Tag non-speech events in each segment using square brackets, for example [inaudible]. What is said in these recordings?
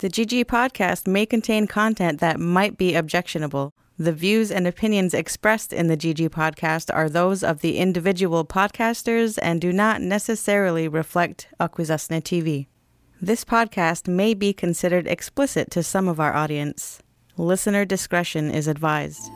The GG podcast may contain content that might be objectionable. The views and opinions expressed in the GG podcast are those of the individual podcasters and do not necessarily reflect Akwesasne TV. This podcast may be considered explicit to some of our audience. Listener discretion is advised.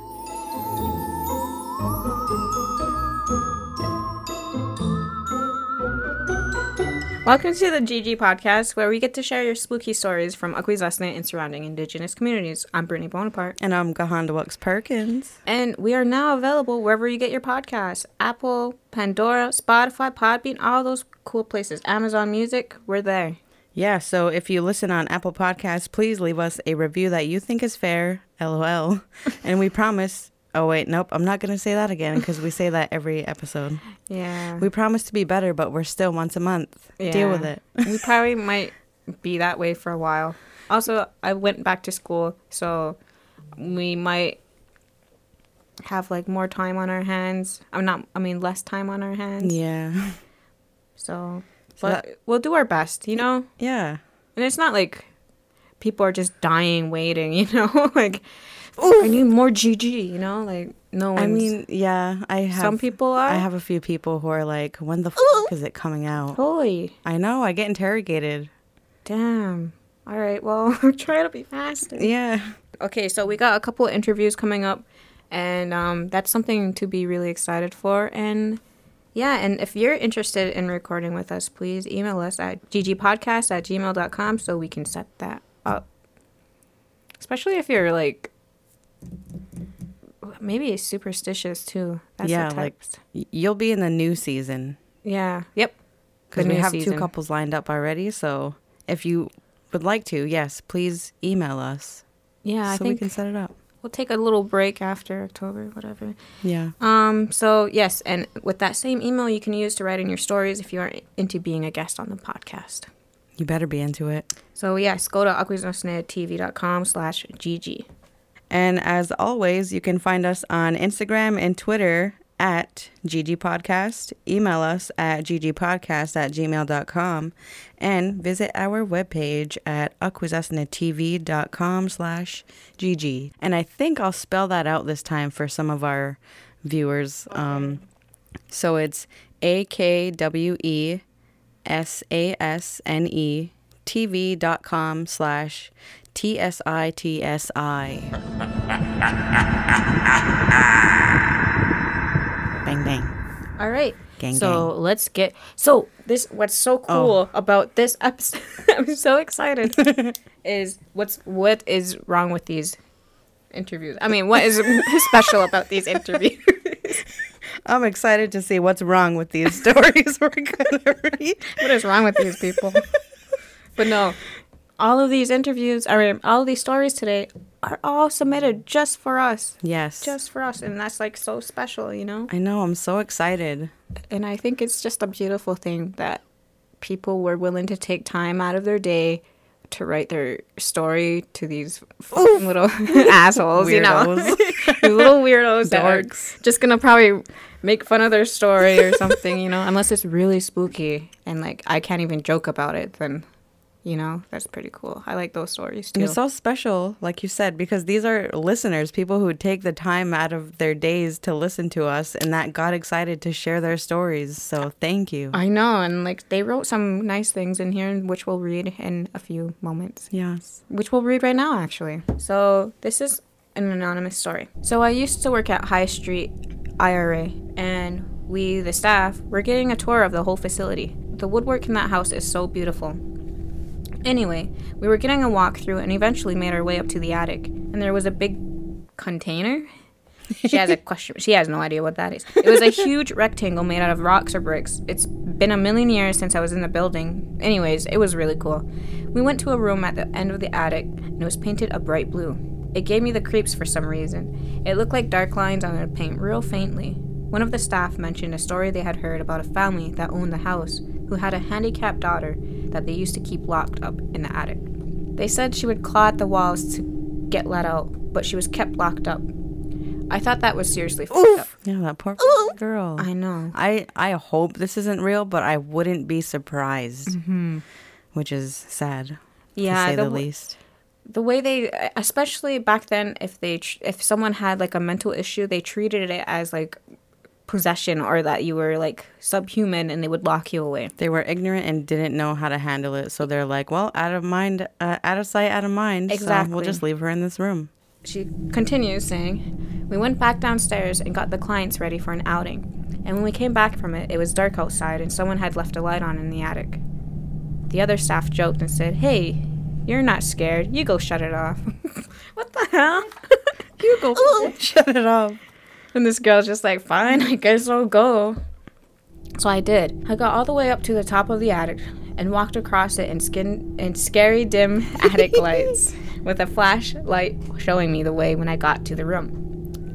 Welcome to the GG podcast, where we get to share your spooky stories from Akwesasne and surrounding indigenous communities. I'm Brittany Bonaparte. And I'm Gahandawux Perkins. And we are now available wherever you get your podcasts Apple, Pandora, Spotify, Podbean, all those cool places. Amazon Music, we're there. Yeah, so if you listen on Apple Podcasts, please leave us a review that you think is fair, lol. [laughs] and we promise. Oh, wait, nope, I'm not going to say that again because we say that every episode. Yeah. We promise to be better, but we're still once a month. Deal with it. we [laughs] probably might be that way for a while. Also, I went back to school, so we might have like more time on our hands. I'm not, I mean, less time on our hands. Yeah. So, So but that- we'll do our best, you know? Yeah. And it's not like people are just dying waiting, [laughs] you know? like, I need more GG, you know? Like, no one's. I mean, yeah, I have. some people are. I have a few people who are like, when the fuck is it coming out? Holy, I know, I get interrogated. damn. All right, well, [laughs] try to be faster. Yeah. Okay, so we got a couple of interviews coming up, and um, that's something to be really excited for. And yeah, and if you're interested in recording with us, please email us at ggpodcast at gmail.com so we can set that up. Especially if you're like, maybe superstitious too. That's Yeah, like- You'll be in the new season yeah, yep. because we have season. two couples lined up already. So if you would like to, yes, please email us Yeah, I so we can set it up. we'll take a little break after October, whatever. Yeah. Um, so yes, and with that same email you can use to write in your stories if you are into being a guest on the podcast. You better be into it. So yes, go to akwesasnetv.com slash GG. And as always, you can find us on Instagram and Twitter at GG Podcast. Email us at ggpodcast at gmail.com and visit our webpage at akwesasnetv.com slash GG. And I think I'll spell that out this time for some of our viewers. Um, so it's A K W E S A S N E TV dot com slash T S I T S I. Bang bang. All right. Gang, so let's get so this what's so oh. cool about this episode [laughs] I'm so excited [laughs] is what's what is wrong with these interviews. I mean, what is [laughs] special about these interviews? I'm excited to see what's wrong with these stories we're gonna read. what is wrong with these people? but no, all of these interviews, I mean, all of these stories today are all submitted just for us, Yes. just for us, and that's like so special, you know. I know, I'm so excited. And I think it's just a beautiful thing that people were willing to take time out of their day to write their story to these little [laughs] assholes, you know, [laughs] little weirdos that are Dorks. just gonna probably make fun of their story or something, you know, unless it's really spooky and like I can't even joke about it, then you know that's pretty cool. I like those stories And too. it's so special, like you said, because these are listeners, people who take the time out of their days to listen to us and that got excited to share their stories. So thank you. I know, and like they wrote some nice things in here, which we'll read in a few moments. Yes. which we'll read right now, actually. So, this is an anonymous story. So, I used to work at High Street IRA, and we, the staff, were getting a tour of the whole facility. The woodwork in that house is so beautiful. Anyway, we were getting a walkthrough and eventually made our way up to the attic, and there was a big container. She has a [laughs] question. She has no idea what that is. It was a [laughs] huge rectangle made out of rocks or bricks. It's been a million years since I was in the building. Anyways, it was really cool. We went to a room at the end of the attic, and it was painted a bright blue. It gave me the creeps for some reason. It looked like dark lines on the paint real faintly. One of the staff mentioned a story they had heard about a family that owned the house who had a handicapped daughter that they used to keep locked up in the attic. They said she would claw at the walls to get let out, but she was kept locked up. I thought that was seriously fucked up. Yeah, that poor girl. I know. I I hope this isn't real, but I wouldn't be surprised. Mm-hmm. Which is sad. Yeah, to say the the, w- least. the way they especially back then if they if someone had like a mental issue they treated it as like possession or that you were like subhuman and they would lock you away They were ignorant and didn't know how to handle it, so they're like, "Well, out of mind, uh, out of sight, out of mind. So Exactly. we'll just leave her in this room." she continues saying we went back downstairs and got the clients ready for an outing and when we came back from it it was dark outside and someone had left a light on in the attic the other staff joked and said hey you're not scared you go shut it off [laughs] what the hell [laughs] you go [laughs] Shut it off. And this girl's just like, fine, I guess I'll go. So I did. I got all the way up to the top of the attic and walked across it in skin in scary dim [laughs] attic lights with a flashlight showing me the way when I got to the room.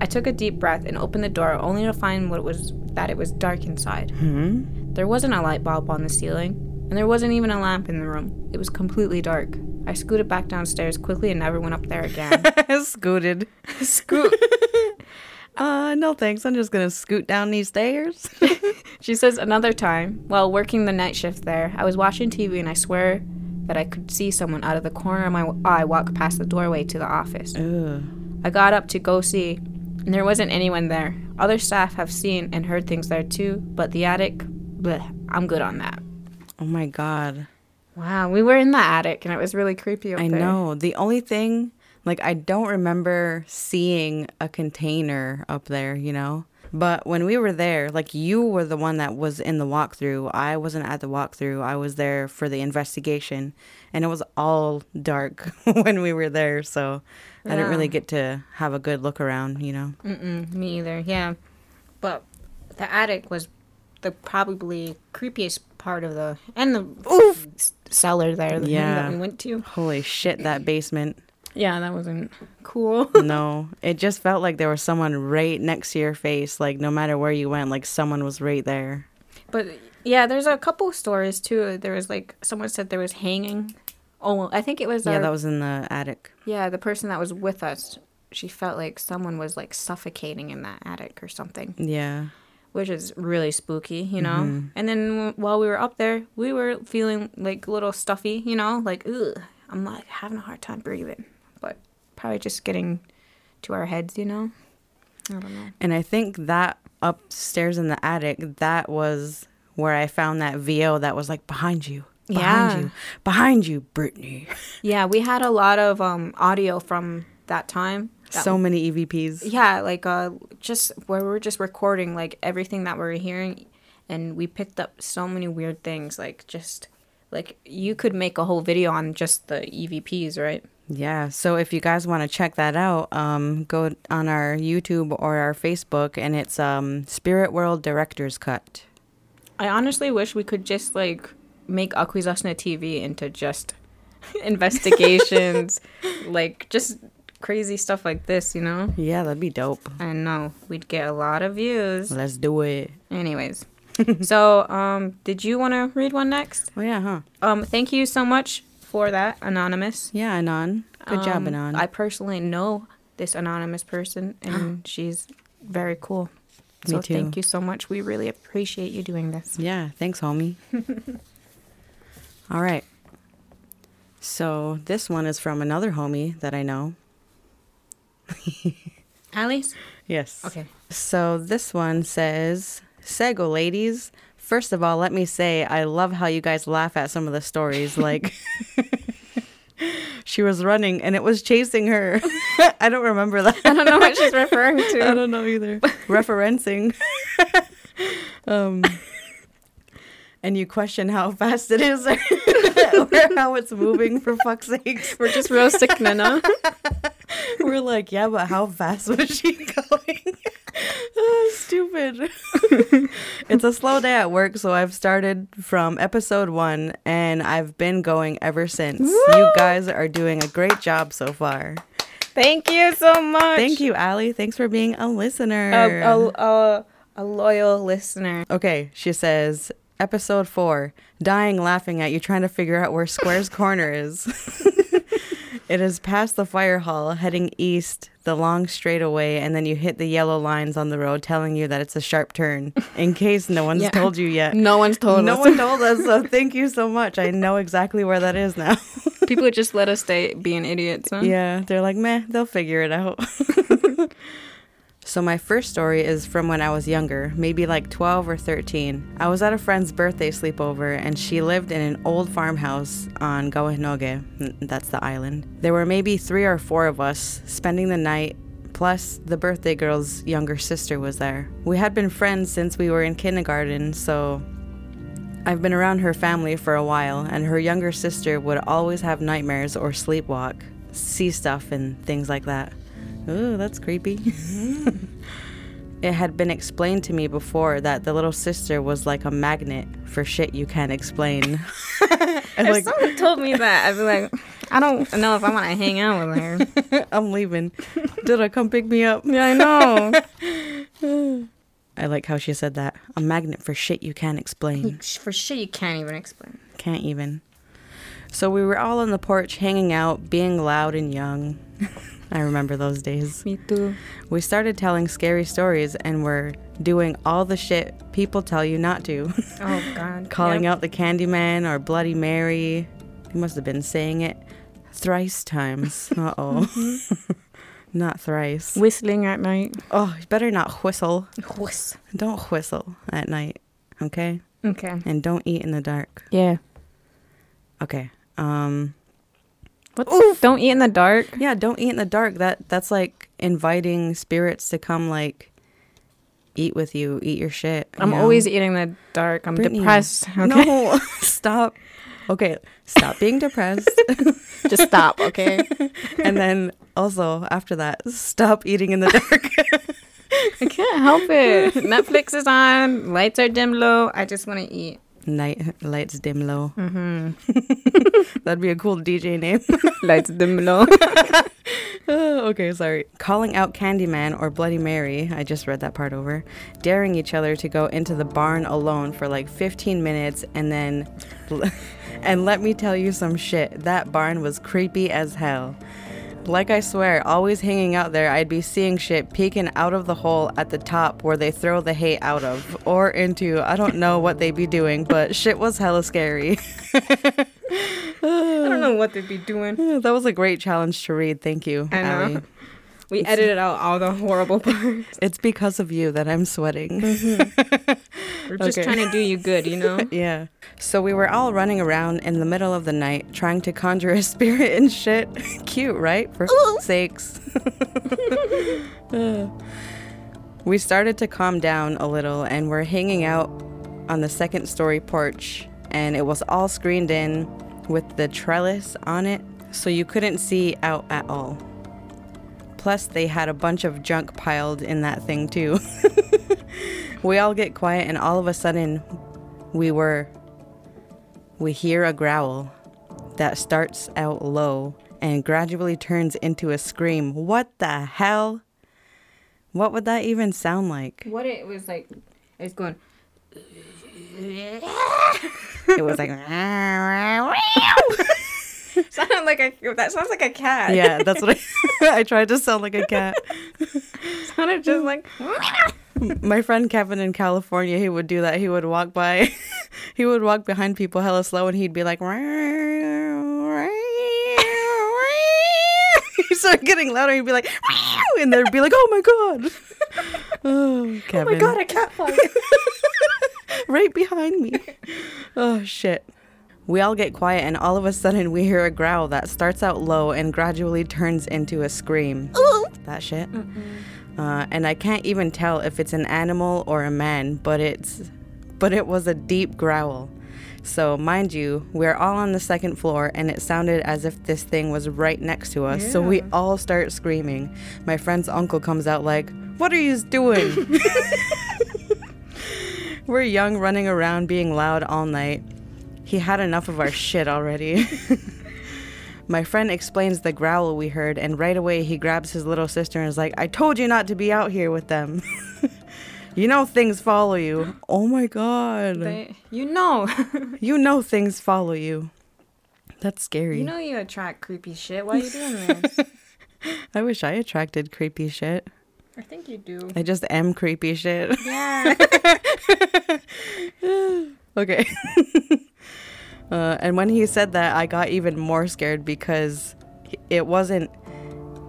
I took a deep breath and opened the door only to find what was that it was dark inside. Hmm. There wasn't a light bulb on the ceiling, and there wasn't even a lamp in the room. It was completely dark. I scooted back downstairs quickly and never went up there again. [laughs] Scooted. [laughs] Scoot. Uh, no thanks. I'm just gonna scoot down these stairs. [laughs] [laughs] She says another time, while working the night shift there, I was watching TV and I swear that I could see someone out of the corner of my eye walk past the doorway to the office. Ugh. I got up to go see, and there wasn't anyone there. Other staff have seen and heard things there too, but the attic, bleh, I'm good on that. Oh my god. Wow, we were in the attic and it was really creepy up I there. know. The only thing, like, I don't remember seeing a container up there, you know? But when we were there, like, you were the one that was in the walkthrough. I wasn't at the walkthrough. I was there for the investigation. And it was all dark [laughs] when we were there. So I didn't really get to have a good look around, you know? Mm-mm, me either. Yeah, but the attic was the probably creepiest part of the and the s- cellar there. Yeah. that we went to. Holy shit, that basement. Yeah, that wasn't cool. [laughs] no, it just felt like there was someone right next to your face. Like, no matter where you went, like, someone was right there. but yeah, there's a couple stories too. There was like someone said there was hanging. Oh, I think it was. Yeah, our- that was in the attic. yeah, the person that was with us. She felt like someone was like suffocating in that attic or something, Yeah. which is really spooky, you know. Mm-hmm. And then w- while we were up there, we were feeling like a little stuffy, you know, like ugh. I'm like having a hard time breathing, probably just getting to our heads, you know. I don't know. And I think that upstairs in the attic, that was where I found that VO that was like behind you. Behind Yeah. you. Behind you, Brittany. [laughs] Yeah, we had a lot of um audio from that time. That so many EVPs. Yeah, like uh, just where we're just recording like everything that we're hearing, and we picked up so many weird things. Like just like you could make a whole video on just the EVPs, right? Yeah. So if you guys want to check that out, um, go on our YouTube or our Facebook and it's um Spirit World Director's Cut. I honestly wish we could just like make Akwesasne TV into just [laughs] investigations, [laughs] like just crazy stuff like this. You know? Yeah, that'd be dope. I know we'd get a lot of views. Let's do it. Anyways. so, um, did you want to read one next? Oh yeah, huh? Um, thank you so much for that, Anonymous. Yeah, Anon. Good job, Um, Anon. I personally know this anonymous person, and [gasps] she's very cool. Me So too. thank you so much. We really appreciate you doing this. Yeah, thanks, homie. [laughs] All right. So this one is from another homie that I know. [laughs] Alice? Yes. Okay. So this one says, Sego ladies, first of all, let me say I love how you guys laugh at some of the stories. Like, [laughs] she was running and it was chasing her. [laughs] I don't remember that. I don't know what she's referring to. [laughs] I don't know either. Referencing. um, and you question how fast it is or how it's moving, for fuck's sake. We're just roasting Nana. We're like, yeah, but how fast was she going? Stupid. [laughs] [laughs] it's a slow day at work, so I've started from episode one and I've been going ever since. You guys are doing a great job so far. Thank you so much. Thank you, Allie. Thanks for being a listener. A, a, a, a loyal listener. Okay, she says, episode four, dying laughing at you trying to figure out where Square's [laughs] corner is. It is past the fire hall, heading east, the long straightaway, and then you hit the yellow lines on the road telling you that it's a sharp turn, in case no one's Yeah. told you yet. No one's told no us. one told us, so thank you so much. I know exactly where that is now. [laughs] People just let us stay being idiots. Huh? Yeah, they're like, meh, they'll figure it out. [laughs] so, my first story is from when I was younger, maybe like 12 or 13. I was at a friend's birthday sleepover, and she lived in an old farmhouse on Gawahinoge. That's the island. There were maybe three or four of us spending the night. Plus, the birthday girl's younger sister was there. We had been friends since we were in kindergarten, so I've been around her family for a while, and her younger sister would always have nightmares or sleepwalk, see stuff, and things like that. Ooh, that's creepy. Mm-hmm. [laughs] it had been explained to me before that the little sister was like a magnet for shit you can't explain. [laughs] [laughs] if like, someone told me that, I'd be like, I don't know if I want to hang out with her. I'm leaving. Did I come pick me up? Yeah, I know. I like how she said that. A magnet for shit you can't explain. For shit you can't even explain. Can't even. So we were all on the porch hanging out, being loud and young. I remember those days. Me too. We started telling scary stories and were doing all the shit people tell you not to. [laughs] Oh God. Calling Yep. out the Candyman or Bloody Mary. He must have been saying it thrice times. [laughs] Uh oh. [laughs] not thrice. Whistling at night. Oh, you better not whistle. Whist. Don't whistle at night, okay? Okay. And don't eat in the dark. Yeah. Okay. Um What? Don't eat in the dark. yeah, don't eat in the dark. That that's like inviting spirits to come like eat with you, eat your shit. you I'm know? always eating in the dark. I'm Brittany, depressed. Okay. No, [laughs] stop. Okay, stop being depressed. [laughs] Just stop. Okay. [laughs] and then also after that, stop eating in the dark. I can't help it. Netflix is on. Lights are dim low. I just want to eat. Night lights dim low. Mm-hmm. [laughs] That'd be a cool DJ name. [laughs] Lights dim low. [laughs] Oh, okay, sorry. Calling out Candyman or Bloody Mary, I just read that part over, daring each other to go into the barn alone for like 15 minutes and then. And let me tell you some shit. That barn was creepy as hell. Like I swear, always hanging out there, I'd be seeing shit peeking out of the hole at the top where they throw the hay out of, or into. I don't know what they'd be doing, but shit was hella scary. [laughs] I don't know what they'd be doing. that was a great challenge to read. Thank you. I know. Allie. We edited out all the horrible [laughs] parts. It's because of you that I'm sweating. Mm-hmm. [laughs] We're just Okay. trying to do you good, you know? [laughs] yeah. So we were all running around in the middle of the night trying to conjure a spirit and shit. Cute, right? For sakes. we started to calm down a little and we're hanging out on the second story porch and it was all screened in with the trellis on it so you couldn't see out at all. Plus, they had a bunch of junk piled in that thing too. [laughs] we all get quiet, and all of a sudden, we were. We hear a growl that starts out low and gradually turns into a scream. What the hell? What would that even sound like? What it was like, it's going. It was like, [laughs] [laughs] Sounded like a. That sounds like a cat. yeah, that's what I, [laughs] I tried to sound like a cat. [laughs] sounded just like. My friend Kevin in California, he would do that. He would walk by, he would walk behind people hella slow, and he'd be like, he started getting louder. He'd be like, and they'd be like, oh my god, oh Kevin, Oh my god, a cat fight. right behind me. Oh shit. We all get quiet, and all of a sudden, we hear a growl that starts out low and gradually turns into a scream. That shit. Uh, and I can't even tell if it's an animal or a man, but it's, but it was a deep growl. So mind you, we're all on the second floor, and it sounded as if this thing was right next to us. So we all start screaming. My friend's uncle comes out like, "What are you doing?" [laughs] we're young, running around, being loud all night. He had enough of our shit already. [laughs] My friend explains the growl we heard, and right away he grabs his little sister and is like, I told you not to be out here with them. [laughs] you know things follow you. Oh my god. They, you know. [laughs] you know things follow you. That's scary. you know you attract creepy shit. Why are you doing this? I wish I attracted creepy shit. I think you do. I just am creepy shit. Yeah. okay. Uh, and when he said that, I got even more scared because it wasn't.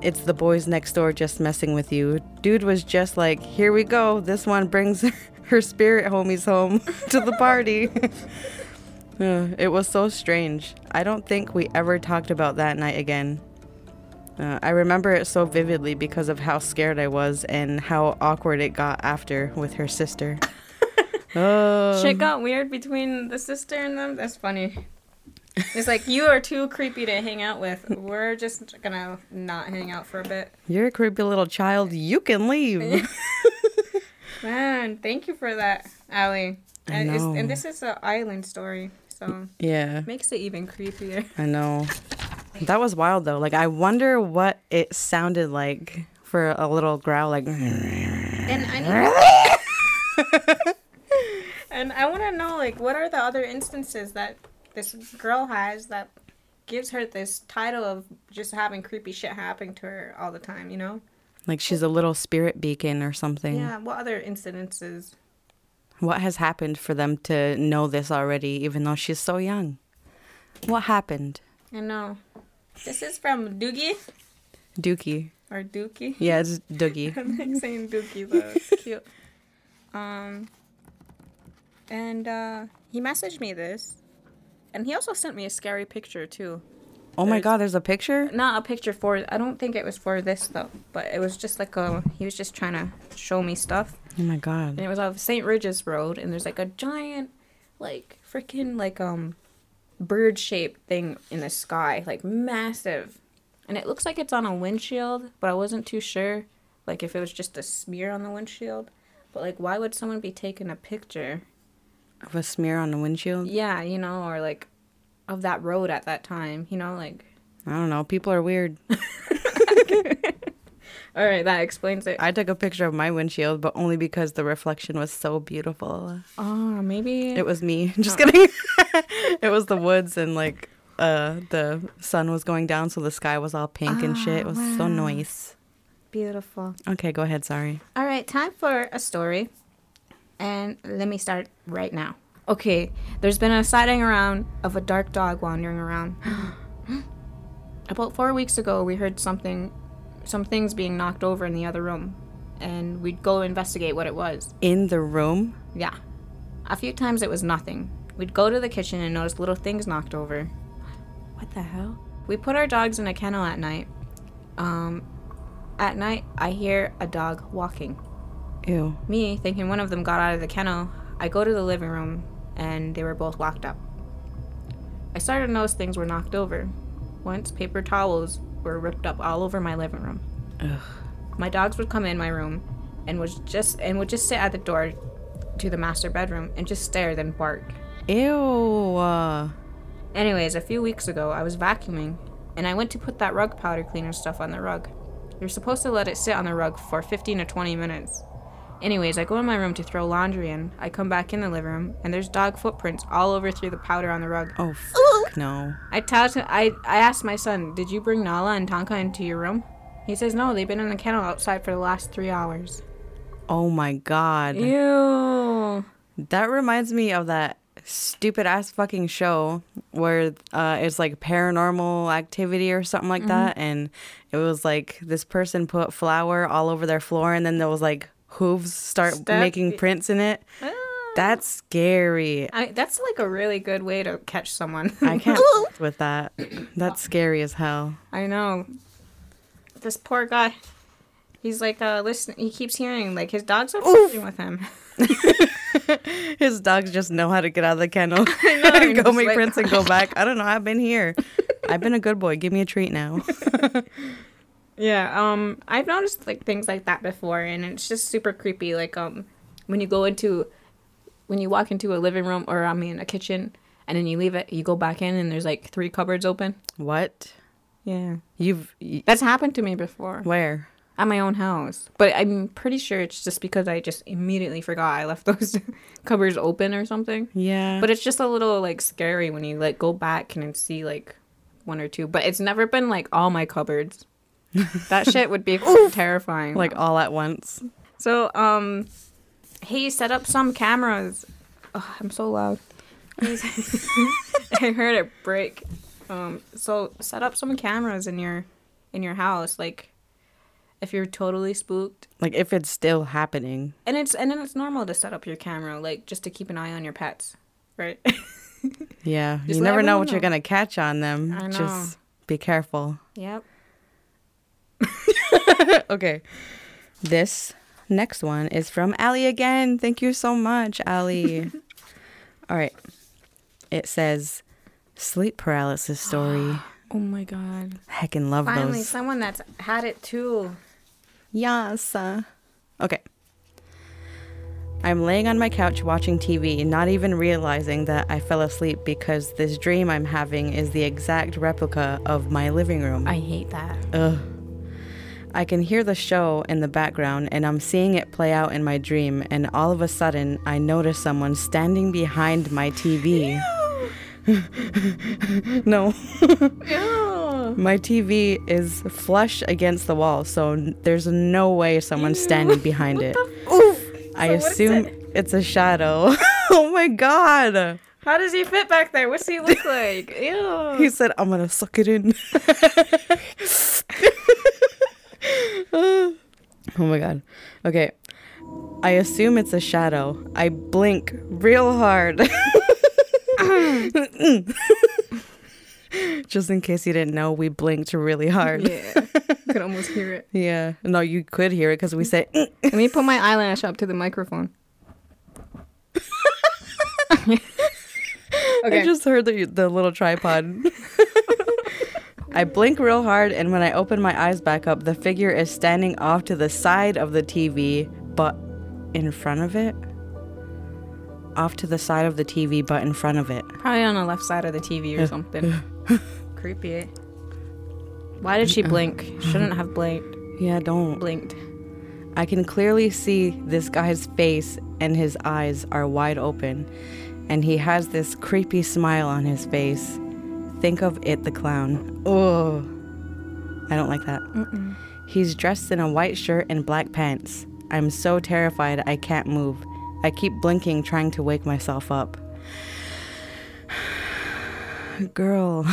It's the boys next door just messing with you. Dude was just like, here we go. This one brings [laughs] her spirit homies home to the party. [laughs] Uh, it was so strange. I don't think we ever talked about that night again. Uh, I remember it so vividly because of how scared I was and how awkward it got after with her sister. Oh. Shit got weird between the sister and them. That's funny. It's like you are too creepy to hang out with. We're just gonna not hang out for a bit. You're a creepy little child. You can leave. [laughs] Man, thank you for that, Allie. I know. and this is an island story, so yeah, makes it even creepier. I know. That was wild though. Like I wonder what it sounded like for a little growl like And I [laughs] and I want to know like what are the other instances that this girl has that gives her this title of just having creepy shit happening to her all the time, you know? like she's a little spirit beacon or something. Yeah, what other incidences? What has happened for them to know this already even though she's so young? What happened? I know. This is from Doogie Dookie. or Dookie. Yeah, it's Doogie. [laughs] I like saying Dookie though. It's cute. [laughs] Um, and uh, he messaged me this, and he also sent me a scary picture too. Oh my god, there's a picture? Not a picture for. I don't think it was for this though, but it was just like a. He was just trying to show me stuff, Oh my god. and it was off St. Regis Road, and there's like a giant, like freaking like um, bird shaped thing in the sky, like massive, and it looks like it's on a windshield, but I wasn't too sure, like if it was just a smear on the windshield, but like why would someone be taking a picture? Of a smear on the windshield? Yeah, you know, or like, of that road at that time, you know, like. I don't know. People are weird. [laughs] [laughs] All right, that explains it. I took a picture of my windshield, but only because the reflection was so beautiful. Oh, maybe It was me. [laughs] Just kidding. it was the woods and like uh the sun was going down so the sky was all pink and shit. It was so nice. beautiful. Okay, go ahead, sorry. All right, time for a story. And let me start right now. Okay, there's been a sighting around of a dark dog wandering around. [gasps] About four weeks ago, we heard something, some things being knocked over in the other room, and we'd go investigate what it was. In the room? Yeah. A few times it was nothing. We'd go to the kitchen and notice little things knocked over. What the hell? We put our dogs in a kennel at night. Um, at night, I hear a dog walking. Ew. Me, thinking one of them got out of the kennel, I go to the living room and they were both locked up. I started to notice things were knocked over. Once, paper towels were ripped up all over my living room. Ugh. My dogs would come in my room and was just and would just sit at the door to the master bedroom and just stare then bark. Ew. Uh, Anyways, a few weeks ago I was vacuuming and I went to put that rug powder cleaner stuff on the rug. You're supposed to let it sit on the rug for 15 to 20 minutes. Anyways, I go in my room to throw laundry in. I come back in the living room and there's dog footprints all over through the powder on the rug. oh, fuck no. I tell I I asked my son, "Did you bring Nala and Tonka into your room?" He says, "No, they've been in the kennel outside for the last 3 hours." Oh my god. Ew. That reminds me of that stupid ass fucking show where uh, it's like paranormal activity or something like that. And it was like this person put flour all over their floor and then there was like hooves start Step- making prints in it. That's scary. I, that's like a really good way to catch someone. I can't [laughs] with that. That's scary as hell. I know. This poor guy. He's like, uh, listen, he keeps hearing, like, his dogs are flirting with him. [laughs] His dogs just know how to get out of the kennel, [laughs] and go make like- prints and go back. I don't know. I've been here. I've been a good boy. Give me a treat now. Yeah, um, I've noticed, like, things like that before, and it's just super creepy. Like, um, when you go into, when you walk into a living room, or, I mean, a kitchen, and then you leave it, you go back in, and there's, like, three cupboards open. What? Yeah. You've y- That's happened to me before. where? at my own house. But I'm pretty sure it's just because I just immediately forgot I left [laughs] those cupboards open or something. Yeah. But it's just a little like scary when you like go back and see like one or two. But it's never been like all my cupboards. That shit would be [laughs] terrifying. like all at once. so, um, he set up some cameras. Ugh, I'm so loud. [laughs] I heard it break. Um, so set up some cameras in your in your house, like if you're totally spooked. Like if it's still happening. And it's and then it's normal to set up your camera, like just to keep an eye on your pets, right? [laughs] Yeah, Just you never know what you're gonna catch on them. I know. Just be careful. yep. [laughs] okay. This next one is from Allie again. Thank you so much, Allie. [laughs] All right. It says sleep paralysis story. [gasps] Oh my god. Heckin' love Finally, those. someone that's had it too. Yes. uh, Okay. I'm laying on my couch watching TV, not even realizing that I fell asleep because this dream I'm having is the exact replica of my living room. I hate that. Ugh. I can hear the show in the background and I'm seeing it play out in my dream, and all of a sudden, I notice someone standing behind my TV. [laughs] no. My TV is flush against the wall, so there's no way someone's standing behind it. Oof. I So is assume it? it's a shadow. [laughs] oh my god. How does he fit back there? What's he look [laughs] like? Ew. He said, I'm gonna suck it in. [laughs] oh my god. Okay. I assume it's a shadow. I blink real hard. [laughs] Just in case you didn't know, we blinked really hard. yeah. Could almost hear it. [laughs] Yeah. No, you could hear it because we say, "Mm." Let me put my eyelash up to the microphone. I just heard the, the little tripod. I blink real hard, and when I open my eyes back up, the figure is standing off to the side of the TV, but in front of it. Off to the side of the TV, but in front of it. Probably on the left side of the TV or something. [laughs] Creepy. Why did she blink? Shouldn't have blinked. Yeah, don't. Blinked. I can clearly see this guy's face, and his eyes are wide open, and he has this creepy smile on his face. Think of it, the clown. Oh, I don't like that. He's dressed in a white shirt and black pants. I'm so terrified I can't move. I keep blinking, trying to wake myself up. [sighs] Girl.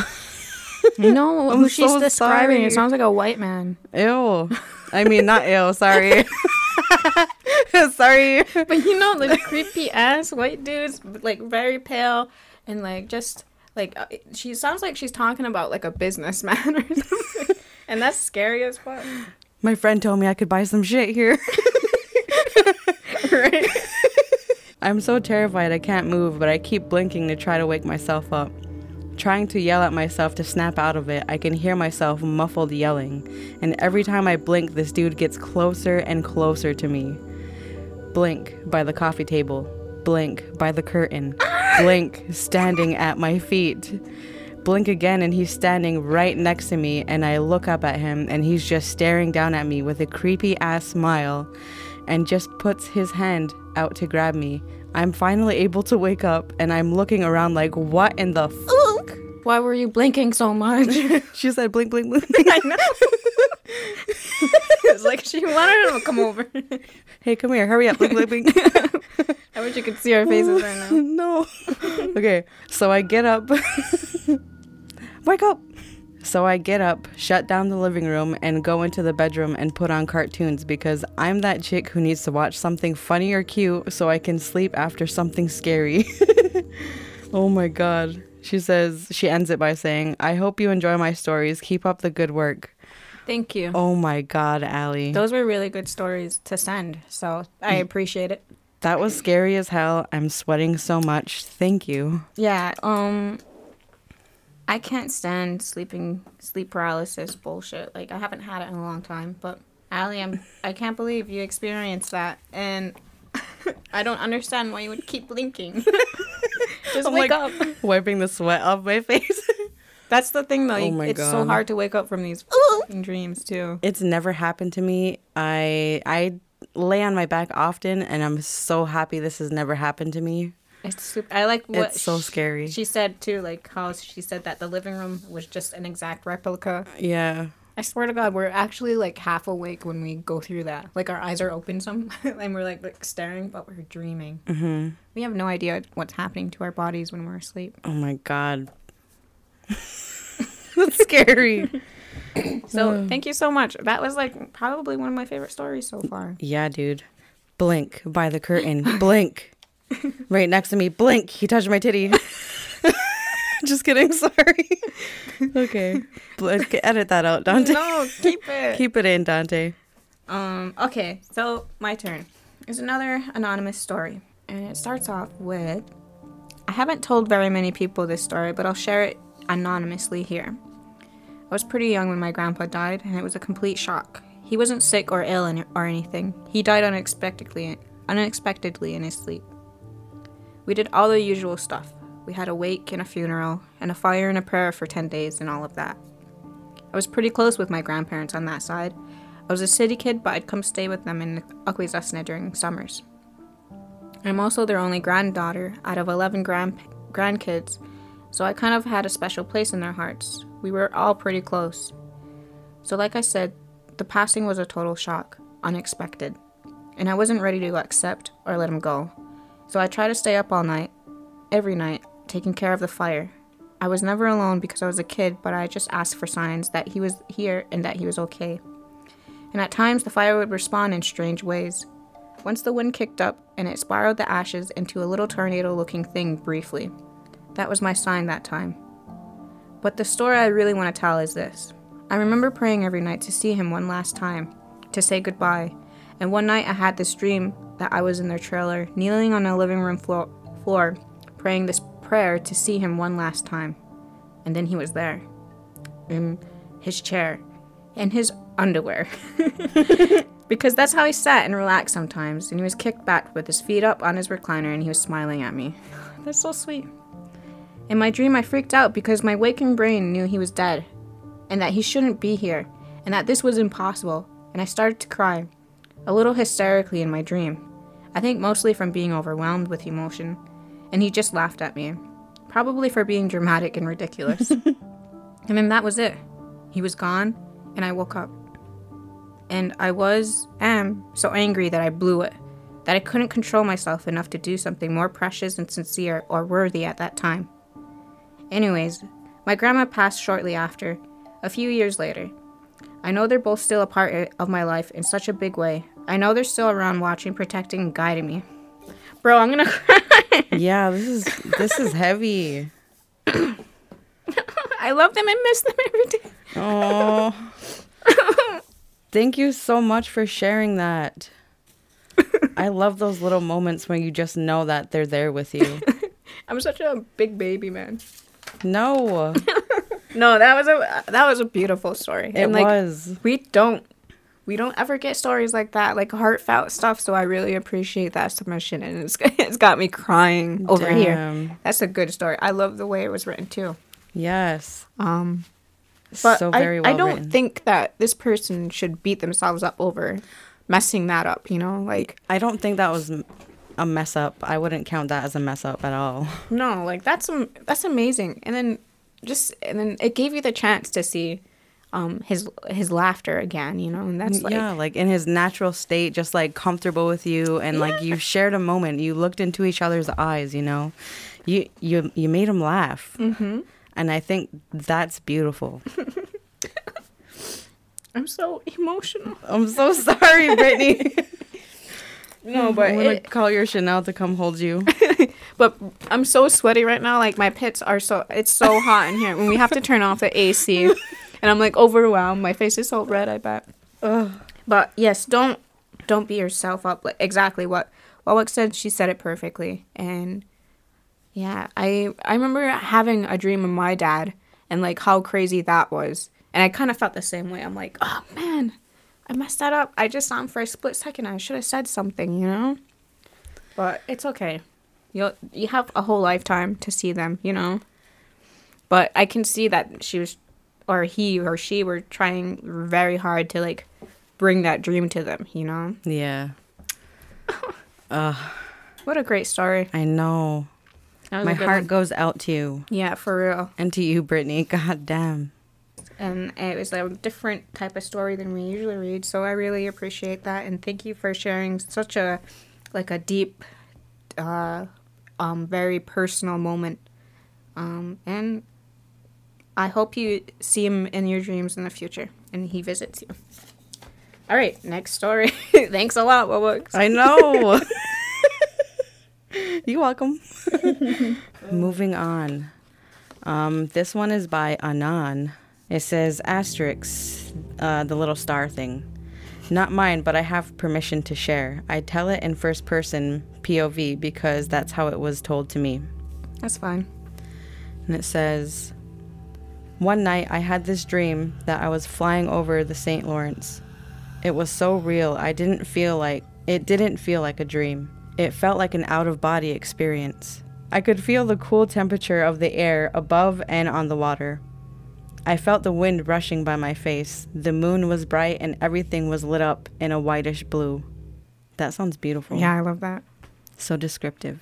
You know [laughs] I'm who she's so describing? sorry. It sounds like a white man. Ew. I mean, not ew, sorry. [laughs] [laughs] sorry. But you know, like creepy ass white dudes, like very pale and like just like uh, she sounds like she's talking about like a businessman [laughs] or something. and that's scary as fuck. My friend told me I could buy some shit here. [laughs] right? [laughs] I'm so terrified I can't move, but I keep blinking to try to wake myself up. Trying to yell at myself to snap out of it, I can hear myself muffled yelling, and every time I blink, this dude gets closer and closer to me. Blink by the coffee table, blink by the curtain, blink standing at my feet. Blink again, and he's standing right next to me, and I look up at him, and he's just staring down at me with a creepy ass smile and just puts his hand out to grab me. I'm finally able to wake up and I'm looking around like, what in the fuck? Why were you blinking so much? [laughs] She said, blink, blink, blink. [laughs] I know. [laughs] like she wanted him to come over. [laughs] hey, come here, hurry up, blink, blink, blink. I wish you could see our faces right now. [laughs] no. Okay, so I get up. [laughs] Wake up. So I get up, shut down the living room, and go into the bedroom and put on cartoons because I'm that chick who needs to watch something funny or cute so I can sleep after something scary. oh my god. She says, she ends it by saying, I hope you enjoy my stories. Keep up the good work. Thank you. Oh my god, Allie. Those were really good stories to send, so I appreciate it. That was scary as hell. I'm sweating so much. Thank you. Yeah, um I can't stand sleeping sleep paralysis bullshit. Like I haven't had it in a long time, but Allie, I'm I can't believe you experienced that and [laughs] I don't understand why you would keep blinking. [laughs] Just I'm wake like- up. Wiping the sweat off my [laughs] face. That's the thing though. Oh my it's so hard to wake up from these dreams too. it's never happened to me. I I lay on my back often and I'm so happy this has never happened to me. It's super, I like what It's so scary. She said too, like how she said that the living room was just an exact replica, Yeah. I swear to God, we're actually like half awake when we go through that. Like our eyes are open some, [laughs] and we're like, like staring, but we're dreaming. Mm-hmm. We have no idea what's happening to our bodies when we're asleep. Oh my god. [laughs] That's scary. [coughs] So thank you so much. That was like probably one of my favorite stories so far. Yeah, dude. Blink by the curtain. [laughs] Blink. right next to me. Blink. He touched my titty. [laughs] Just kidding. Sorry. okay. Blink. Edit that out, Dante. No, keep it. Keep it in, Dante. Um. Okay. So my turn. Is another anonymous story, and it starts off with. I haven't told very many people this story, but I'll share it anonymously here. I was pretty young when my grandpa died, and it was a complete shock. He wasn't sick or ill or anything. He died unexpectedly, unexpectedly in his sleep. We did all the usual stuff. We had a wake and a funeral, and a fire and a prayer for 10 days, and all of that. I was pretty close with my grandparents on that side. I was a city kid, but I'd come stay with them in Akwesasne during summers. I'm also their only granddaughter out of 11 grand- grandkids, so I kind of had a special place in their hearts. We were all pretty close. So, like I said, the passing was a total shock, unexpected, and I wasn't ready to accept or let him go. So I tried to stay up all night, every night, taking care of the fire. I was never alone because I was a kid, but I just asked for signs that he was here and that he was okay. And at times, the fire would respond in strange ways. Once the wind kicked up and it spiraled the ashes into a little tornado looking thing briefly. That was my sign that time. But the story I really want to tell is this I remember praying every night to see him one last time, to say goodbye. And one night I had this dream that I was in their trailer, kneeling on a living room floor, floor praying this prayer to see him one last time. And then he was there, in his chair, in his underwear. [laughs] because that's how he sat and relaxed sometimes. And he was kicked back with his feet up on his recliner and he was smiling at me. [sighs] That's so sweet. In my dream, I freaked out because my waking brain knew he was dead and that he shouldn't be here and that this was impossible. And I started to cry, a little hysterically in my dream. I think mostly from being overwhelmed with emotion. And he just laughed at me, probably for being dramatic and ridiculous. [laughs] and then that was it. He was gone, and I woke up. And I was, am, so angry that I blew it, that I couldn't control myself enough to do something more precious and sincere or worthy at that time. Anyways, my grandma passed shortly after, a few years later. I know they're both still a part of my life in such a big way. I know they're still around watching, protecting, and guiding me. Bro, I'm gonna [laughs] cry. Yeah, this is this is heavy. [coughs] I love them and miss them every day. Oh. [coughs] Thank you so much for sharing that. I love those little moments where you just know that they're there with you. [laughs] I'm such a big baby, man. No, [laughs] No, that was a that was a beautiful story. it and like was. we don't we don't ever get stories like that, like heartfelt stuff. So I really appreciate that submission, and it's [laughs] it's got me crying over here. That's a good story. I love the way it was written too. Yes. Um, but so I- very I, well don't written. think that this person should beat themselves up over messing that up. You know, like I don't think that was a mess up. I wouldn't count that as a mess up at all. [laughs] no, like that's am- that's amazing. And then just and then it gave you the chance to see um his his laughter again. You know, and that's like yeah, like in his natural state, just like comfortable with you, and like you shared a moment. You looked into each other's eyes. You know, you you you made him laugh, hmm and I think that's beautiful. [laughs] I'm so emotional. I'm so sorry, Brittany. [laughs] No, mm, but I'm gonna it, call your Chanel to come hold you. [laughs] but I'm so sweaty right now. Like my pits are so it's so hot in here. When we have to turn off the AC, [laughs] and I'm like overwhelmed. My face is so red. I bet. Ugh. But yes, don't don't beat yourself up. Like exactly what Wawak said. She said it perfectly. And yeah, I I remember having a dream of my dad and like how crazy that was. And I kind of felt the same way. I'm like, oh man, I messed that up. I just saw him for a split second. I should have said something, you know. But it's okay. You you have a whole lifetime to see them, you know. But I can see that she was, or he or she were trying very hard to like bring that dream to them, you know? Yeah. [laughs] Ugh, What a great story. I know. My heart one. goes out to you Yeah, for real. and to you, Brittany. [laughs] God damn. And it was a different type of story than we usually read. So I really appreciate that, and thank you for sharing such a like a deep, uh, um, very personal moment. Um, and I hope you see him in your dreams in the future, and he visits you. All right, next story. [laughs] Thanks a lot, Bubba. I know. [laughs] You're welcome. [laughs] Moving on. Um, this one is by Anan. It says asterisk, uh, the little star thing. Not mine, but I have permission to share. I tell it in first person POV because that's how it was told to me. That's fine. And it says, One night I had this dream that I was flying over the St. Lawrence. It was so real, I didn't feel like it didn't feel like a dream. It felt like an out of body experience. I could feel the cool temperature of the air above and on the water. I felt the wind rushing by my face. The moon was bright and everything was lit up in a whitish blue. That sounds beautiful. Yeah, I love that. So descriptive.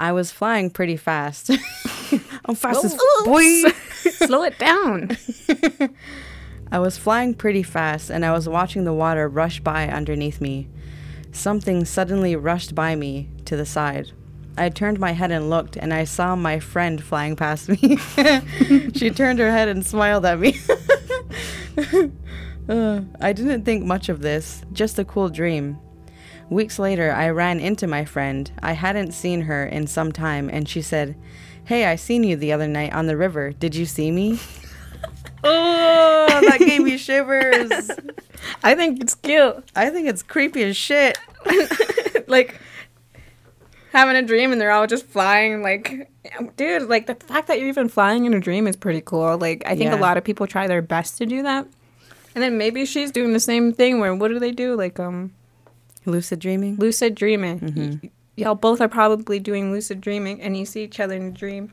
I was flying pretty fast. [laughs] I'm fast as boy. [laughs] Slow it down. [laughs] I was flying pretty fast and I was watching the water rush by underneath me. Something suddenly rushed by me to the side. I turned my head and looked, and I saw my friend flying past me. [laughs] she turned her head and smiled at me. [laughs] Uh, I didn't think much of this, just a cool dream. Weeks later, I ran into my friend. I hadn't seen her in some time, and she said, Hey, I seen you the other night on the river. Did you see me? [laughs] oh, that gave me shivers. I think it's cute. I think it's creepy as shit. like having a dream and they're all just flying like dude like the fact that you're even flying in a dream is pretty cool like i think Yeah. a lot of people try their best to do that and then maybe she's doing the same thing where what do they do like um Lucid dreaming? lucid dreaming Y- y'all both are probably doing lucid dreaming and you see each other in a dream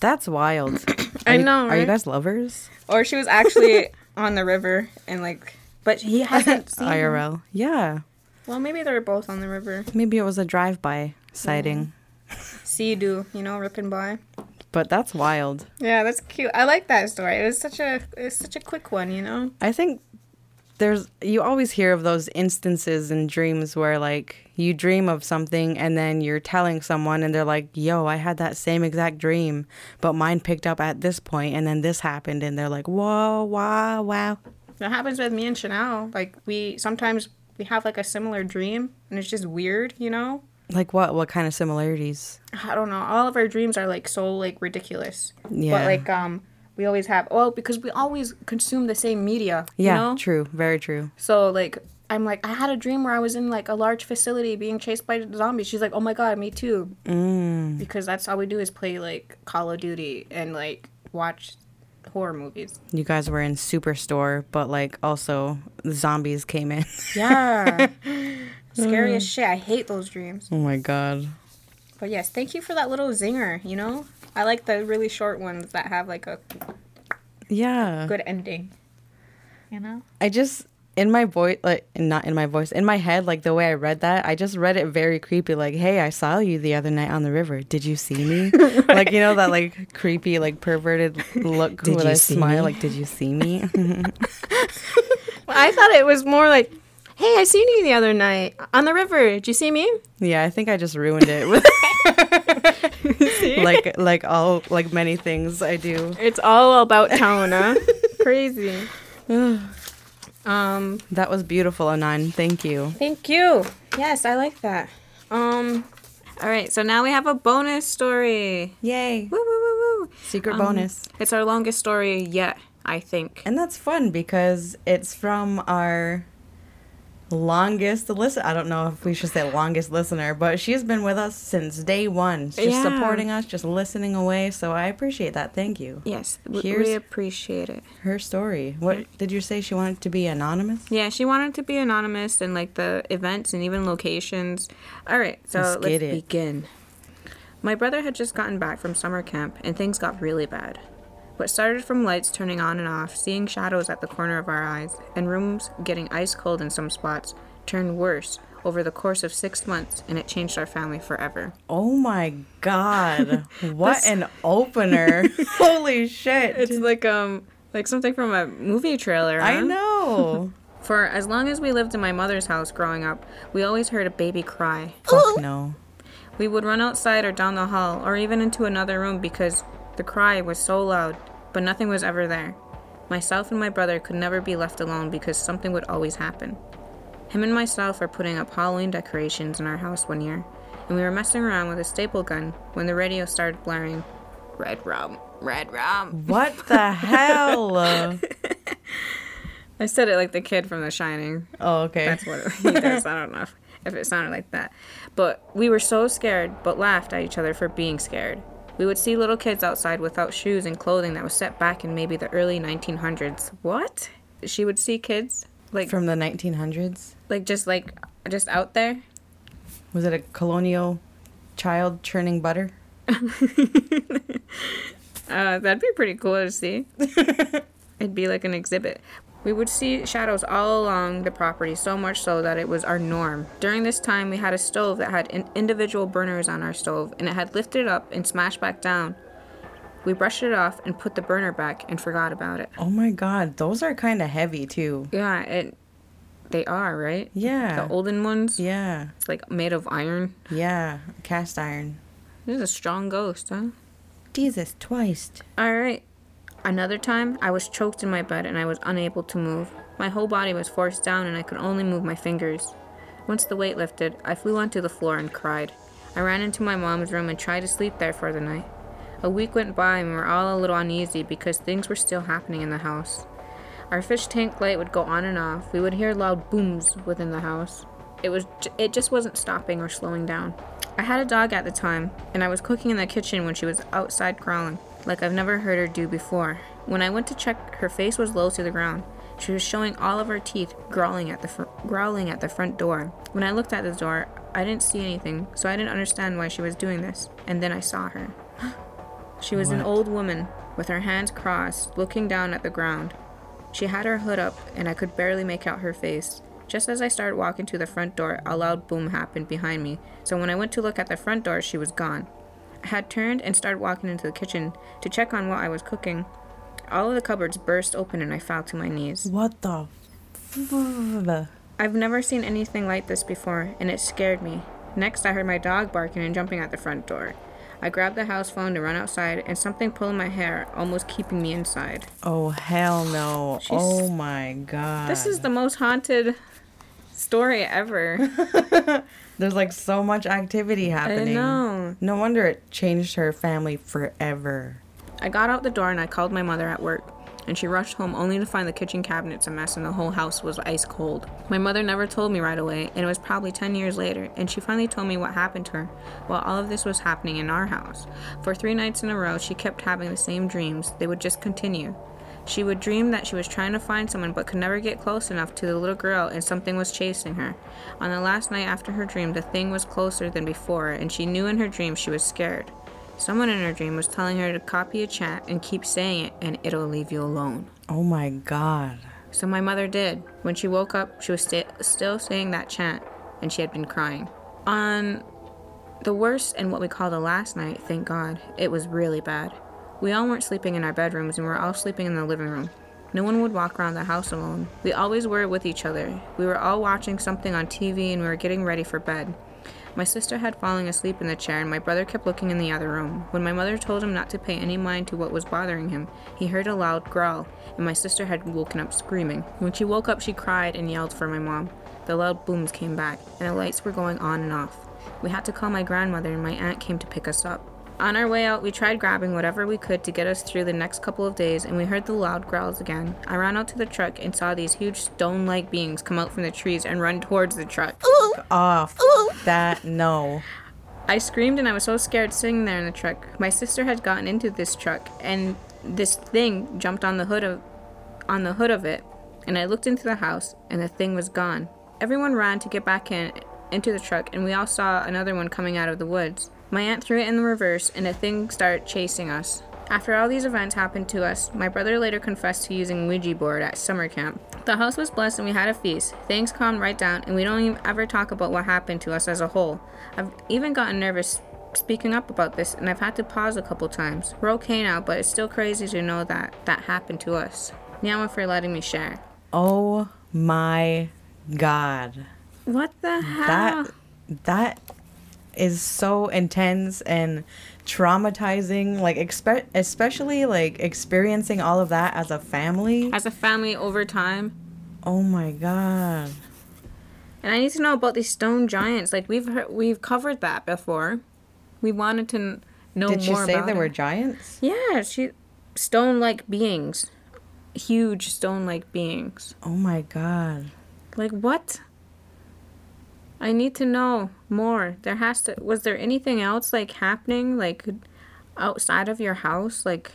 That's wild. [coughs] I you- know, Are you guys lovers? or she was actually [laughs] on the river and like but he hasn't [laughs] seen. IRL. Yeah. well maybe they were both on the river Maybe it was a drive by sighting. see you do you know ripping by But that's wild. Yeah, that's cute. I like that story. It was such a it's such a quick one, you know. I think there's you always hear of those instances in dreams where like you dream of something and then you're telling someone and they're like, "Yo, I had that same exact dream, but mine picked up at this point and then this happened." And they're like, "Whoa, wow, wow." That happens with me and Chanel. Like we sometimes we have like a similar dream and it's just weird, you know. Like what? What kind of similarities? I don't know. All of our dreams are like so like ridiculous. Yeah. But like um we always have well because we always consume the same media. You Yeah, know? true. Very true. So like I'm like I had a dream where I was in like a large facility being chased by zombies. She's like, "Oh my god, me too." Mm. Because that's all we do is play like Call of Duty and like watch horror movies. You guys were in Superstore, but like also zombies came in. Yeah. [laughs] Scary as uh. shit. I hate those dreams. oh my god. But yes, thank you for that little zinger, you know? I like the really short ones that have like a Yeah. good ending. You know? I just in my voice like not in my voice in my head like the way i read that i just read it very creepy like hey i saw you the other night on the river did you see me [laughs] like you know that like creepy like perverted look with a smile me? like did you see me [laughs] [laughs] Well, I thought it was more like, hey, I seen you the other night on the river. Did you see me? yeah i think i just ruined it [laughs] like like all like many things i do It's all about tone, huh? [laughs] Crazy. [sighs] um, that was beautiful anan thank you thank you. Yes, I like that. Um, all right, so now we have a bonus story. yay Woo, woo, woo, woo. secret Um, bonus It's our longest story yet, I think. And that's fun because it's from our longest listen. I don't know if we should say longest listener, but she's been with us since day one, just Yeah. supporting us, just listening away. So I appreciate that. Thank you. Yes, Here's- we appreciate it. Her story. What did you say? She wanted to be anonymous. Yeah, she wanted to be anonymous and like the events and even locations. All right, so Let's let's, begin. My brother had just gotten back from summer camp and things got really bad. What started from lights turning on and off, seeing shadows at the corner of our eyes, and rooms getting ice cold in some spots, turned worse over the course of six months, and it changed our family forever. Oh my god! [laughs] What This- an opener! [laughs] Holy shit! It's like um like something from a movie trailer. Huh? I know. [laughs] For as long as we lived in my mother's house growing up, we always heard a baby cry. Fuck no. We would run outside or down the hall or even into another room because the cry was so loud, but nothing was ever there. Myself and my brother could never be left alone because something would always happen. Him and myself were putting up Halloween decorations in our house one year, and we were messing around with a staple gun when the radio started blaring, Red Rum, Red Rum. What the hell? [laughs] I said it like the kid from The Shining. oh, okay. That's what he does. I don't know if, if it sounded like that. But we were so scared, but laughed at each other for being scared. We would see little kids outside without shoes and clothing that was set back in maybe the early 1900s. What? She would see kids like From the 1900s? like just like just out there. Was it a colonial child churning butter? [laughs] Uh, that'd be pretty cool to see. [laughs] It'd be like an exhibit. We would see shadows all along the property, so much so that it was our norm. During this time, we had a stove that had in- individual burners on our stove, and it had lifted up and smashed back down. We brushed it off and put the burner back and forgot about it. Oh my god, those are kind of heavy too. Yeah, it. They are right. Yeah. The olden ones. Yeah. It's like made of iron. Yeah. Cast iron. This is a strong ghost, huh? Jesus, twice. All right. Another time, I was choked in my bed and I was unable to move. My whole body was forced down and I could only move my fingers. Once the weight lifted, I flew onto the floor and cried. I ran into my mom's room and tried to sleep there for the night. A week went by and we were all a little uneasy because things were still happening in the house. Our fish tank light would go on and off. We would hear loud booms within the house. It was it just wasn't stopping or slowing down. I had a dog at the time, and I was cooking in the kitchen when she was outside growling, like I've never heard her do before. When I went to check, her face was low to the ground. She was showing all of her teeth, growling at the fr- growling at the front door. When I looked at the door, I didn't see anything, so I didn't understand why she was doing this. And then I saw her. [gasps] She was an old woman with her hands crossed, looking down at the ground. She had her hood up, and I could barely make out her face. Just as I started walking to the front door, a loud boom happened behind me, so when I went to look at the front door, she was gone. Had turned and started walking into the kitchen to check on what I was cooking. All of the cupboards burst open and I fell to my knees. What the? F- I've never seen anything like this before, and it scared me. Next, I heard my dog barking and jumping at the front door. I grabbed the house phone to run outside, and something pulled my hair, almost keeping me inside. oh hell no! She's- oh my god! This is the most haunted story ever. [laughs] There's like so much activity happening. I know. No wonder it changed her family forever. I got out the door and I called my mother at work, and she rushed home only to find the kitchen cabinets a mess and the whole house was ice cold. My mother never told me right away, and it was probably 10 years later, and she finally told me what happened to her while all of this was happening in our house. For three nights in a row, she kept having the same dreams. They would just continue. She would dream that she was trying to find someone but could never get close enough to the little girl and something was chasing her. On the last night after her dream, the thing was closer than before and she knew in her dream she was scared. Someone in her dream was telling her to copy a chant and keep saying it and it'll leave you alone. Oh my god. So my mother did. When she woke up, she was sta still saying that chant and she had been crying. On the worst and what we call the last night, thank God, it was really bad. We all weren't sleeping in our bedrooms and we were all sleeping in the living room. No one would walk around the house alone. We always were with each other. We were all watching something on TV and we were getting ready for bed. My sister had fallen asleep in the chair and my brother kept looking in the other room. When my mother told him not to pay any mind to what was bothering him, he heard a loud growl and my sister had woken up screaming. When she woke up, she cried and yelled for my mom. The loud booms came back and the lights were going on and off. We had to call my grandmother and my aunt came to pick us up. On our way out, we tried grabbing whatever we could to get us through the next couple of days, and we heard the loud growls again. I ran out to the truck and saw these huge stone like beings come out from the trees and run towards the truck. Off. That no. I screamed and I was so scared sitting there in the truck. My sister had gotten into this truck and this thing jumped on the hood of on the hood of it and I looked into the house and the thing was gone. Everyone ran to get back in into the truck and we all saw another one coming out of the woods. My aunt threw it in the reverse and the thing started chasing us. After all these events happened to us, my brother later confessed to using Ouija board at summer camp. The house was blessed and we had a feast. Things calmed right down and we don't even ever talk about what happened to us as a whole. I've even gotten nervous speaking up about this, and I've had to pause a couple times. We're okay now, but it's still crazy to know that that happened to us. Nyama for letting me share. Oh my god. What the hell? That that is so intense and traumatizing like expe- especially like experiencing all of that as a family As a family over time. oh my god And I need to know about these stone giants. Like we've heard, we've covered that before. We wanted to know did she say there it. were giants Yeah, she stone-like beings. Huge stone-like beings. oh my god Like what? I need to know more. There has to was there anything else like happening like outside of your house like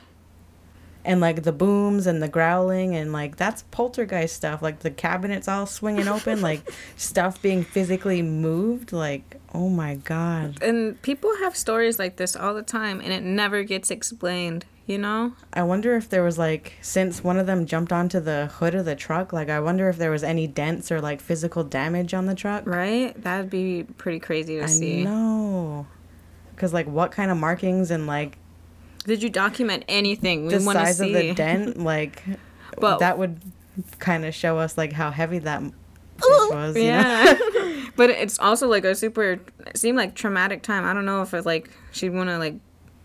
and like the booms and the growling and like that's poltergeist stuff like the cabinets all swinging open [laughs] like stuff being physically moved like oh my god and people have stories like this all the time and it never gets explained, you know? i wonder if there was like since one of them jumped onto the hood of the truck like i wonder if there was any dents or like physical damage on the truck Right? That'd be pretty crazy to i see. know because like what kind of markings and like Did you document anything? We the want to size see. of the dent [laughs] like But- that would kind of show us like how heavy that was you know? Yeah. [laughs] but it's also like a super it seemed like traumatic time. I don't know if it like she'd want to like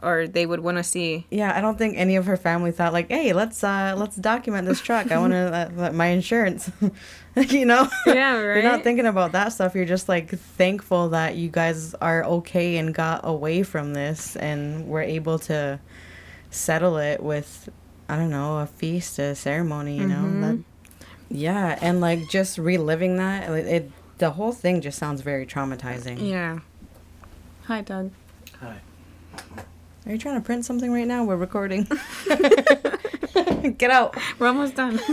or they would want to see. Yeah, I don't think any of her family thought like, "Hey, let's uh let's document this truck. I want to uh, my insurance." [laughs] you know? Yeah, right. [laughs] You're not thinking about that stuff. You're just like thankful that you guys are okay and got away from this and were able to settle it with I don't know, a feast, a ceremony, you know. That, yeah, and like just reliving that, it, it the whole thing just sounds very traumatizing. Yeah. Hi, Doug. Hi. Are you trying to print something right now? We're recording. [laughs] [laughs] Get out. We're almost done. [laughs]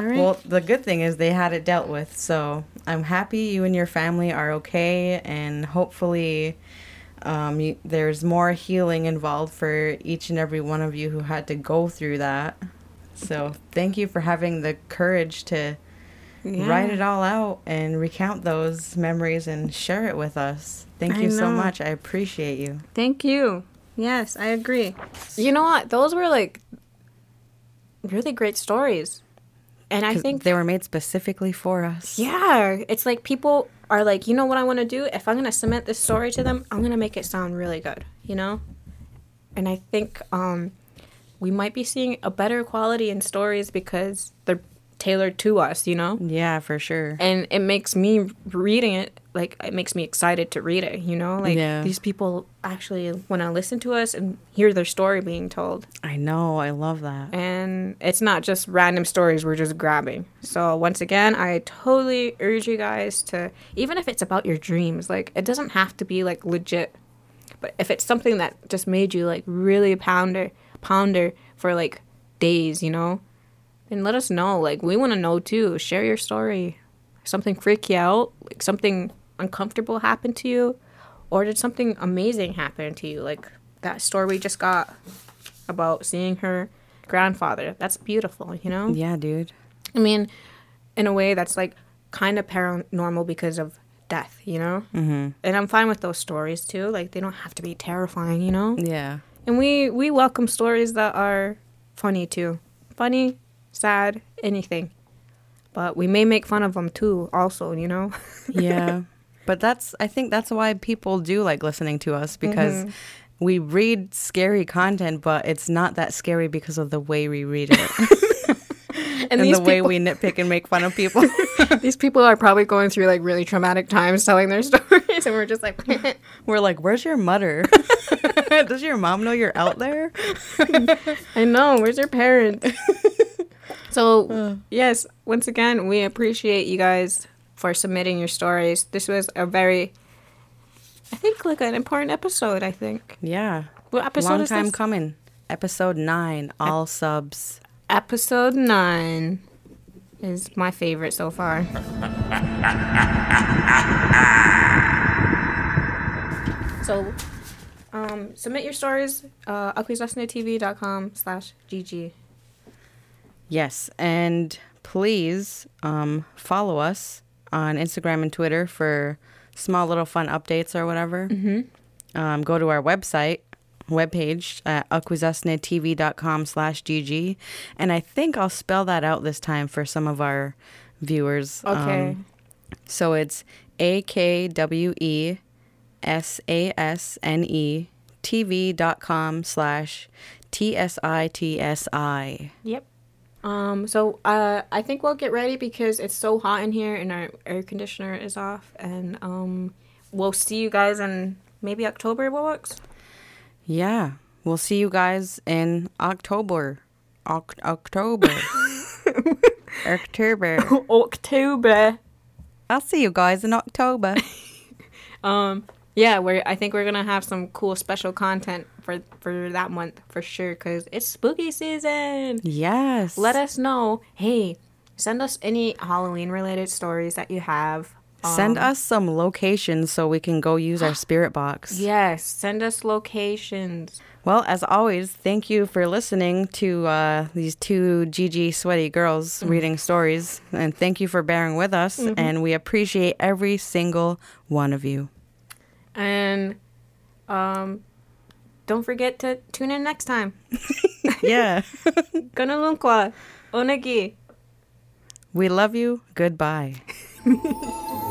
All right. Well, the good thing is they had it dealt with. So I'm happy you and your family are okay, and hopefully, um, you, there's more healing involved for each and every one of you who had to go through that. So thank you for having the courage to Yeah. write it all out and recount those memories and share it with us. Thank you so much. I appreciate you. Thank you. Yes, I agree. You know what? Those were like really great stories. And I think they were made specifically for us. Yeah, it's like people are like, you know what I want to do? If I'm gonna cement this story to them, I'm gonna make it sound really good, you know. And I think um, we might be seeing a better quality in stories because they're tailored to us, you know. Yeah, for sure. And it makes me reading it like it makes me excited to read it, you know. Like Yeah. these people actually want to listen to us and hear their story being told I know. I love that. and it's not just random stories we're just grabbing. So once again, I totally urge you guys to even if it's about your dreams, like it doesn't have to be like legit. But if it's something that just made you like really pounder pounder for like days, you know, then let us know. Like we want to know too. Share your story. Something freak you out? Like something uncomfortable happened to you? Or did something amazing happen to you? Like that story we just got about seeing her grandfather. That's beautiful, you know? Yeah, dude. I mean, in a way that's like kind of paranormal because of death, you know? Mm-hmm. And I'm fine with those stories too. Like they don't have to be terrifying, you know? Yeah. And we we welcome stories that are funny too. Funny, sad, anything. But we may make fun of them too also, you know? [laughs] yeah but that's i think that's why people do like listening to us because Mm-hmm. we read scary content but it's not that scary because of the way we read it [laughs] [laughs] and, these the way we nitpick and make fun of people These people are probably going through like really traumatic times telling their stories and we're just like we're like where's your mother does your mom know you're out there I know. Where's your parent? So, yes, once again, we appreciate you guys for submitting your stories. This was a very, I think, like an important episode. I think. yeah What episode long is time this? coming episode 9 all subs episode nine is my favorite so far. [laughs] so, um, submit your stories. Uh, akwesasnetv.com slash gg. Yes, and please um, follow us on Instagram and Twitter for small little fun updates or whatever, um, go to our website webpage at akwesasnetv.com slash gg and i think i'll spell that out this time for some of our viewers. Okay. Um, so it's a-k-w-e s-a-s-n-e tv.com slash t-s-i-t-s-i Yep. Um, so uh, I think we'll get ready because it's so hot in here and our air conditioner is off. And um, we'll see you guys in maybe October, Willox. Yeah, we'll see you guys in October. Oc- October. [laughs] October. October. I'll see you guys in October. [laughs] Um, yeah, we're. I think we're gonna have some cool special content for for that month for sure because it's spooky season. Yes. Let us know. Hey, send us any Halloween related stories that you have. Send Um, us some locations so we can go use our [gasps] spirit box. Yes, send us locations. Well, as always, thank you for listening to uh, these two GG sweaty girls reading stories. And thank you for bearing with us. And we appreciate every single one of you. And um, don't forget to tune in next time. [laughs] yeah. [laughs] Ganulunkwa. Onagi. we love you. Goodbye. [laughs]